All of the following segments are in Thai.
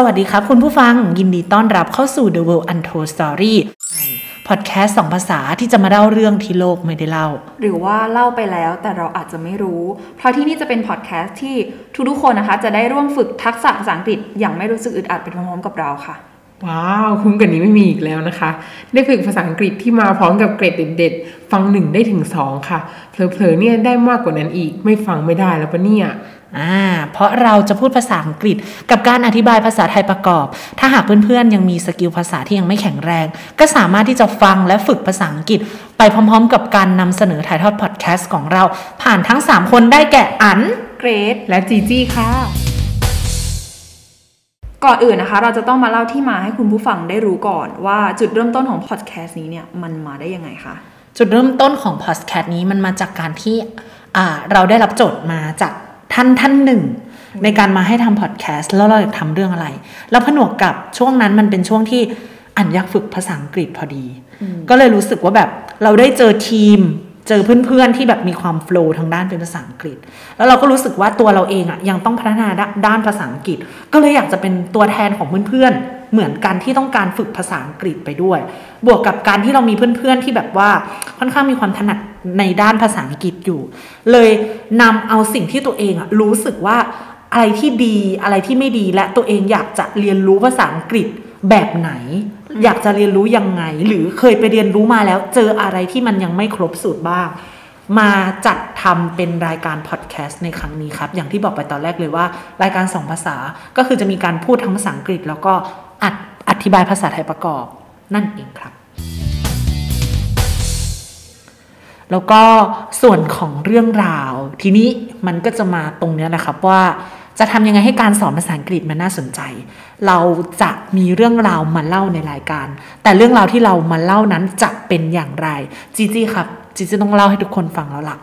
สวัสดีครับคุณผู้ฟังยินดีต้อนรับเข้าสู่ The World Untold Story พอดแคสต์สองภาษาที่จะมาเล่าเรื่องที่โลกไม่ได้เล่า หรือว่าเล่าไปแล้วแต่เราอาจจะไม่รู้ เพราะที่นี่จะเป็นพอดแคสต์ที่ทุกๆคนนะคะ จะได้ร่วมฝึกทักษะภาษาอังกฤษอย่างไม่รู้สึกอึดอัดไปพร้อมๆกับเราค่ะ ว้าว คุ้มกันนี้ไม่มีอีกแล้วนะคะ ได้ฝึกภาษาอังกฤษที่มาพร้อมกับเกรดเด็ดๆ ฟังหนึ่งได้ถึงสองค่ะเผลอๆเนี่ยได้มากกว่านั้นอีกไม่ฟังไม่ได้แล้วปะเนี่ย อ่าเพราะเราจะพูดภาษาอังกฤษกับการอธิบายภาษาไทยประกอบ ถ้าหากเพื่อนๆ ยังมี skill ภาษาที่ยังไม่แข็งแรง ก็สามารถที่จะฟังและฝึกภาษาอังกฤษ ไปพร้อมๆ กับการนำเสนอถ่ายทอดพอดแคสต์ของเรา ผ่านทั้ง 3 คนได้แก่อ้อน เกด และจีจี้ค่ะ ก่อนอื่นนะคะ เราจะต้องมาเล่าที่มาให้คุณผู้ฟังได้รู้ก่อนว่าจุดเริ่มต้นของพอดแคสต์นี้เนี่ยมันมาได้ยังไงคะจุดเริ่มต้นของพอดแคสต์นี้มันมาจากการที่อ่าเราได้รับโจทย์มาจาก ท่านท่านหนึ่ง ในการมาให้ทำพอดแคสต์แล้วเราอยากทำเรื่องอะไร แล้วผนวกกับช่วงนั้นมันเป็นช่วงที่อันอยากฝึกภาษาอังกฤษพอดี ก็เลยรู้สึกว่าแบบเราได้เจอทีมเจอเพื่อนๆที่แบบมีความโฟล์ทางด้านเป็นภาษาอังกฤษ แล้วเราก็รู้สึกว่าตัวเราเองอะ่ะยังต้องพัฒนาด้าด้านภาษาอังกฤษ ก็เลยอยากจะเป็นตัวแทนของเพื่อนๆ เหมือนกันที่ต้องการฝึกภาษาอังกฤษไปด้วย บวกกับการที่เรามีเพื่อนๆที่แบบว่าค่อนข้างมีความถนัดในด้านภาษาอังกฤษอยู่ เลยนำเอาสิ่งที่ตัวเองรู้สึกว่าอะไรที่ดีอะไรที่ไม่ดีและตัวเองอยากจะเรียนรู้ภาษาอังกฤษแบบไหน อยากจะเรียนรู้ยังไง หรือเคยไปเรียนรู้มาแล้ว เจออะไรที่มันยังไม่ครบสูตรบ้าง มาจัดทำเป็นรายการพอดแคสต์ในครั้งนี้ครับ อย่างที่บอกไปตอนแรกเลยว่า รายการสองภาษาก็คือจะมีการพูดทั้งภาษาอังกฤษแล้วก็ อัดอธิบายภาษาไทยประกอบนั่นเองครับ แล้วก็ส่วนของเรื่องราว ทีนี้มันก็จะมาตรงเนี้ยนะครับว่าจะทำยังไงให้การสอนภาษาอังกฤษมันน่าสนใจ เราจะมีเรื่องราวมาเล่าในรายการ แต่เรื่องราวที่เรามาเล่านั้นจะเป็นอย่างไรจีจี้ครับจีจี้ต้องเล่าให้ทุกคนฟังแล้วล่ะ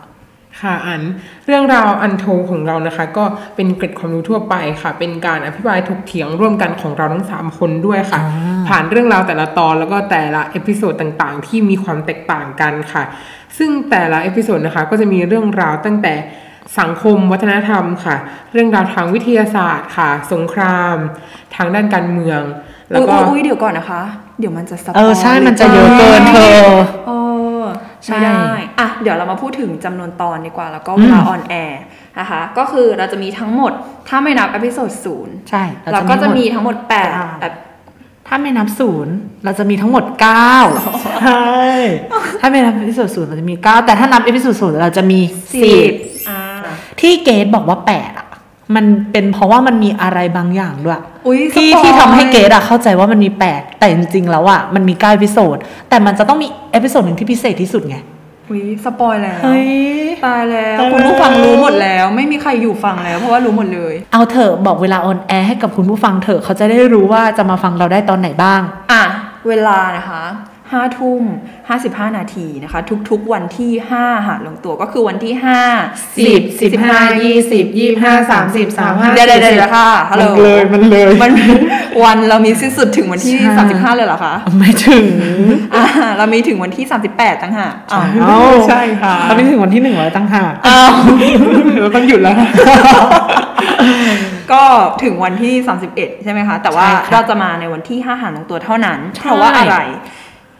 ค่ะอันเรื่องราวอันโทของเรานะคะ ก็เป็นเกร็ดความรู้ทั่วไปค่ะ เป็นการอภิปรายถกเถียงร่วมกันของเราทั้งสามคนด้วยค่ะ ผ่านเรื่องราวแต่ละตอนแล้วก็แต่ละ episode ต่างๆ ที่มีความแตกต่างกันค่ะ ซึ่งแต่ละ episode นะคะ ก็จะมีเรื่องราวตั้งแต่สังคมวัฒนธรรมค่ะ เรื่องราวทางวิทยาศาสตร์ค่ะ สงคราม ทางด้านการเมือง แล้วอุ้ยก็อุ๊ยเดี๋ยวก่อนนะคะ เดี๋ยวมันจะ spoil เออใช่มันจะเยอะเกินเธอเออใช่ไม่ได้อะ เดี๋ยวเรามาพูดถึงจำนวนตอนดีกว่า แล้วก็เวลา on air นะคะก็คือเราจะมีทั้งหมดถ้าไม่นับ episode ศูนย์ใช่เราก็จะมีทั้งหมดแปดเก้าแบบถ้าไม่นับศูนย์เราจะมีทั้งหมดเก้าใช่ถ้าไม่นับ episode ศูนย์เราจะมีเก้าแต่ถ้านับ episode ศูนย์เราจะมีสิบอ่าที่เกดบอกว่าแปดอะ มันเป็นเพราะว่ามันมีอะไรบางอย่างด้วยอุ๊ยที่ spoil ที่ทำให้เกดอะเข้าใจว่ามันมีแปดแต่จริงๆแล้วอะมันมีเก้า episodeแต่มันจะต้องมี episode หนึ่งที่พิเศษที่สุดไง อุ้ย spoil แล้วเฮ้ยตายแล้วตายแล้วคุณผู้ฟังรู้หมดแล้ว ไม่มีใครอยู่ฟังแล้ว เพราะว่ารู้หมดเลย เอาเถอะบอกเวลา on air ให้กับคุณผู้ฟังเถอะเขาจะได้รู้ว่าจะมาฟังเราได้ตอนไหนบ้าง อะ เวลานะคะห้าทุ่มห้าสิบห้านาทีนะคะ ทุกๆวันที่ห้าหารลงตัวก็คือวันที่ห้าสิบสิบห้ายี่สิบยี่สิบห้าสามสิบสามห้าเดี๋ยวเดี๋ยวเดี๋ยวค่ะฮัลโหลมันเลยมันเลยมัน วันเรามีสิ้นสุดถึงวันที่ใช่สามสิบห้าเลยเหรอคะ ไม่ถึงอ่าเรามีถึงวันที่สามสิบแปดตั้งหากอ้าวเอ้าใช่ค่ะตอนนี้ถึงวันที่หนึ่งแล้วตั้งหากอ้าวเราต้องหยุดแล้ว ก็ถึงวันที่ 31 ใช่ไหมคะ แต่ว่าใช่ค่ะเราจะมาในวันที่ 5 หารลงตัวเท่านั้นใช่เพราะว่าอะไร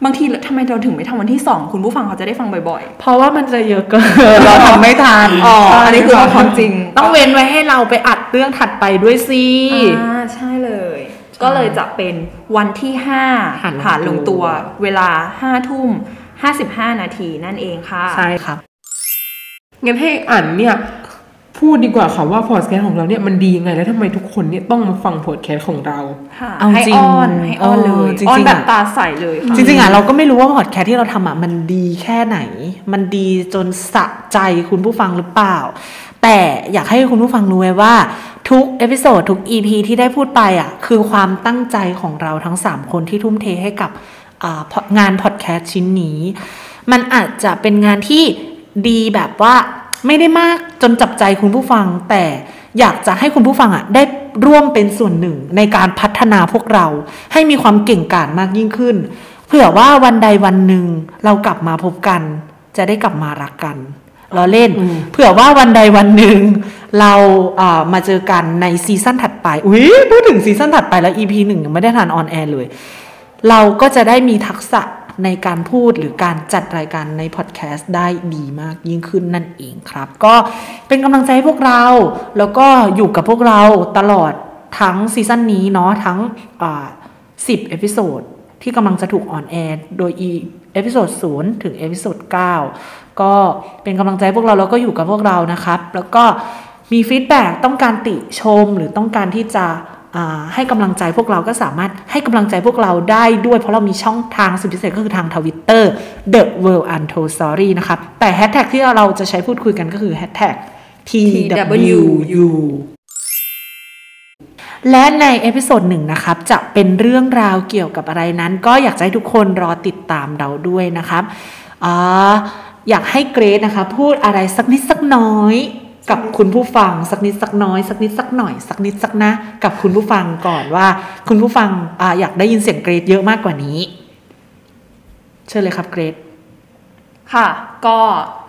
บางทีทำไมเราถึงไม่ทำวันที่2คุณผู้ฟังเขาจะได้ฟังบ่อยเพราะว่ามันจะเยอะเกินเราทำไม่ทันๆอ๋ออันนี้คือเอาความจริง ต้องเว้นไว้ให้เราไปอัดเรื่องถัดไปด้วยสิอ่าใช่เลย ก็เลยจะเป็นวันที่หาร5ลงตัวหารลงตัว เวลา5ทุ่ม55 นาทีนั่นเองค่ะ ใช่ครับงั้นให้อ้อนเนี่ย พูดดีกว่าค่ะว่าพอดแคสต์ของเราเนี่ยมันดียังไง แล้วทำไมทุกคนเนี่ยต้องมาฟังพอดแคสต์ของเราค่ะเอาให้จริงอ้อนให้อ้อนเลเออยจริงๆอ้อนแบบอะตาใสเลยค่ะจริงๆอะเราก็ไม่รู้ว่าพอดแคสต์ที่เราทำอะมันดีแค่ไหน มันดีจนสะใจคุณผู้ฟังหรือเปล่า แต่อยากให้คุณผู้ฟังรู้ไว้ว่าทุกเอพิโซดทุก EP ที่ได้พูดไปอะคือความตั้งใจของเราทั้ง 3 คนที่ทุ่มเทให้กับอ่างานพอดแคสต์ชิ้นนี้ มันอาจจะเป็นงานที่ดีแบบว่า ไม่ได้มากจนจับใจคุณผู้ฟัง แต่อยากจะให้คุณผู้ฟังอะได้ร่วมเป็นส่วนหนึ่งในการพัฒนาพวกเรา ให้มีความเก่งกาจมากยิ่งขึ้น เผื่อว่าวันใดวันหนึ่งเรากลับมาพบกัน จะได้กลับมารักกันเราเล่นอืมเผื่อว่าวันใดวันหนึ่งเราอ่ามาเจอกันในซีซั่นถัดไป อุ้ยพูดถึงซีซั่นถัดไปแล้ว EP หนึ่งยังไม่ได้ทานออนแอร์เลย เราก็จะได้มีทักษะ ในการพูดหรือการจัดรายการในพอดแคสต์ได้ดีมากยิ่งขึ้นนั่นเองครับ ก็เป็นกำลังใจให้พวกเรา แล้วก็อยู่กับพวกเราตลอดทั้ง season นี้เนาะทั้งอ่า10 episode ที่กำลังจะถูก on air โดยอี episode 0ถึง episode 9ก็เป็นกำลังใจให้พวกเราแล้วก็อยู่กับพวกเรานะครับ แล้วก็มี feedback ต้องการติชมหรือต้องการที่จะ ให้กำลังใจพวกเราก็สามารถให้กำลังใจพวกเราได้ด้วย เพราะเรามีช่องทางสุดพิเศษก็คือทางทวิตเตอร์ The World Untold Story นะครับแต่แฮชแท็กที่เราจะใช้พูดคุยกันก็คือแฮชแท็ก TWU และใน episode หนึ่งนะครับ จะเป็นเรื่องราวเกี่ยวกับอะไรนั้น ก็อยากให้ทุกคนรอติดตามเราด้วยนะครับออยากให้เกรซนะคะ พูดอะไรสักนิดสักน้อย กับคุณผู้ฟังสักนิดสักน้อย สักนิดสักหน่อย สักนิดสักนะ กับคุณผู้ฟังก่อนว่า คุณผู้ฟังอาอยากได้ยินเสียงเกรซเยอะมากกว่านี้ เชิญเลยครับเกรซค่ะ ก็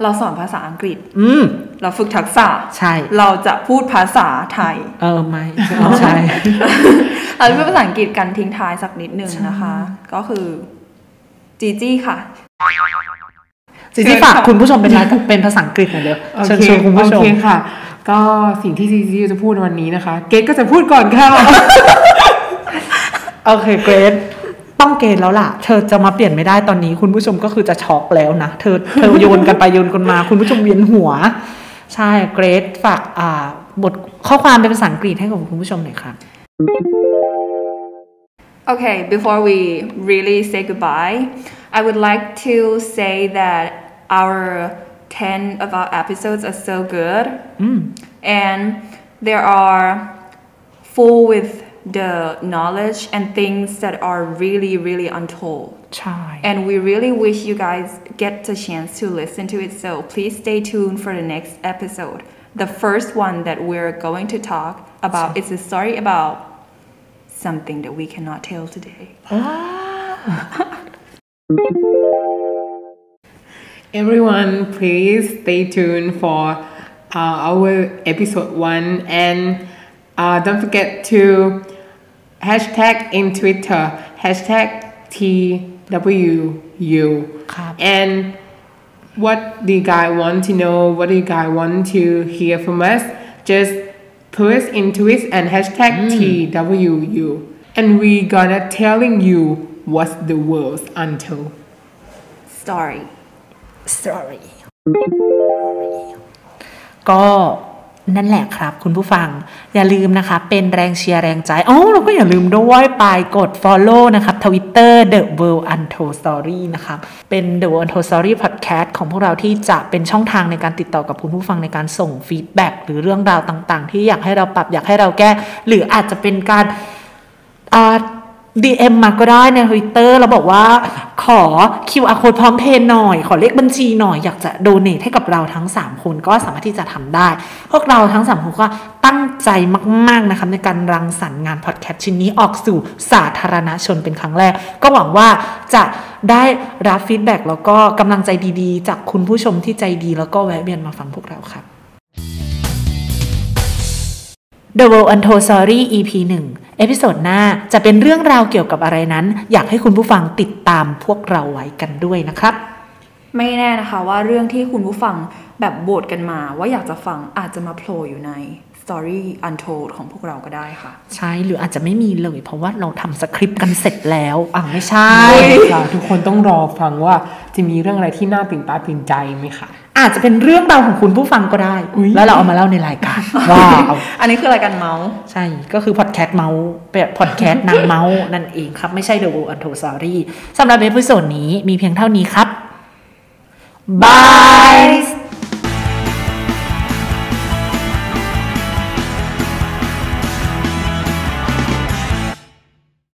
เราสอนภาษาอังกฤษ อืม เราฝึกทักษะ ใช่ เราจะพูดภาษาไทย เออ ไม่เอาใช่เราจะพูดภาษาอังกฤษกันทิ้งท้ายสักนิดนึงนะคะ ก็คือจีจี้ค่ะ สิที่ฝากคุณผู้ชมเป็นภาเป็นภาษาอังกฤษหน่อยเร็วโอเชิญเคชวนคุณผู้ชโอมเคค่ะ ก็สิ่งที่ซีซีจะพูดวันนี้นะคะ เกดก็จะพูดก่อนค่ะโอเคเกรดต้องเกณฑ์แล้วล่ะ เธอจะมาเปลี่ยนไม่ได้ตอนนี้ คุณผู้ชมก็คือจะช็อกแล้วนะ เธอเธอโยนกันไปโยนกันมา คุณผู้ชมเวียนหัว ใช่เกรดฝากอ่าบทข้อความเป็นภาษาอังกฤษให้กับคุณผู้ชมหน่อยครับ Okay, before we really say goodbye, I would like to say that our 10 of our episodes are so good mm. and they are full with the knowledge and things that are really, really untold. ใช่ And we really wish you guys get the chance to listen to it. So please stay tuned for the next episode. The first one that we're going to talk about is a story about something that we cannot tell today. Ah. Everyone, please stay tuned for uh, our episode one and uh, don't forget to hashtag in Twitter hashtag TWU and what do you guys want to know? What do you guys want to hear from us? Just put us Twitter and hashtag mm. TWU and we gonna telling you what's the world's untold. Story. story ก็นั่นแหละครับคุณผู้ฟัง อย่าลืมนะคะ เป็นแรงเชียร์แรงใจอ๋อเราก็อย่าลืมด้วยไปกด follow นะครับ Twitter The World Untold Story นะครับ เป็น The World Untold Story Podcast ของพวกเราที่จะเป็นช่องทางในการติดต่อกับคุณผู้ฟังในการส่งฟีดแบ็กหรือเรื่องราวต่าง ๆ ที่อยากให้เราปรับอยากให้เราแก้ หรืออาจจะเป็นการอ่า DM มาก็ได้ในทวิตเตอร์เราบอกว่าขอ QR code พร้อมเพย์หน่อย ขอเลขบัญชีหน่อยอยากจะ donate ให้กับเราทั้ง 3 คนก็สามารถที่จะทำได้ พวกเราทั้ง 3 คนก็ตั้งใจมาก ๆ นะครับในการรังสรรค์งานพอดแคสต์ชิ้นนี้ออกสู่สาธารณชนเป็นครั้งแรก ก็หวังว่าจะได้รับ feedback แล้วก็กำลังใจดีๆ จากคุณผู้ชมที่ใจดี แล้วก็แวะเวียนมาฟังพวกเราครับ The World Untold Story EP 1 episode หน้าจะเป็นเรื่องราวเกี่ยวกับอะไรนั้น อยากให้คุณผู้ฟังติดตามพวกเราไว้กันด้วยนะครับ ไม่แน่นะคะว่าเรื่องที่คุณผู้ฟังแบบโหวตกันมาว่าอยากจะฟังอาจจะมาโผล่อยู่ใน Story Untold ของพวกเราก็ได้ค่ะ ใช่หรืออาจจะไม่มีเลย เพราะว่าเราทำสคริปต์กันเสร็จแล้วอะไม่ใช่ใช่ค่ะทุกคนต้องรอฟังว่าจะมีเรื่องอะไรที่น่าตื่นตาตื่นใจไหมคะอาจจะเป็นเรื่องราวของคุณผู้ฟังก็ได้ แล้วเราเอามาเล่าในรายการว้าวอันนี้คือรายการเม้าท์ใช่ก็คือพอดแคสต์เม้าท์แบบพอดแคสต์นางเม้าท์นั่นเองครับ ไม่ใช่ The World Untold Story สำหรับ episode นี้มีเพียงเท่านี้ครับ bye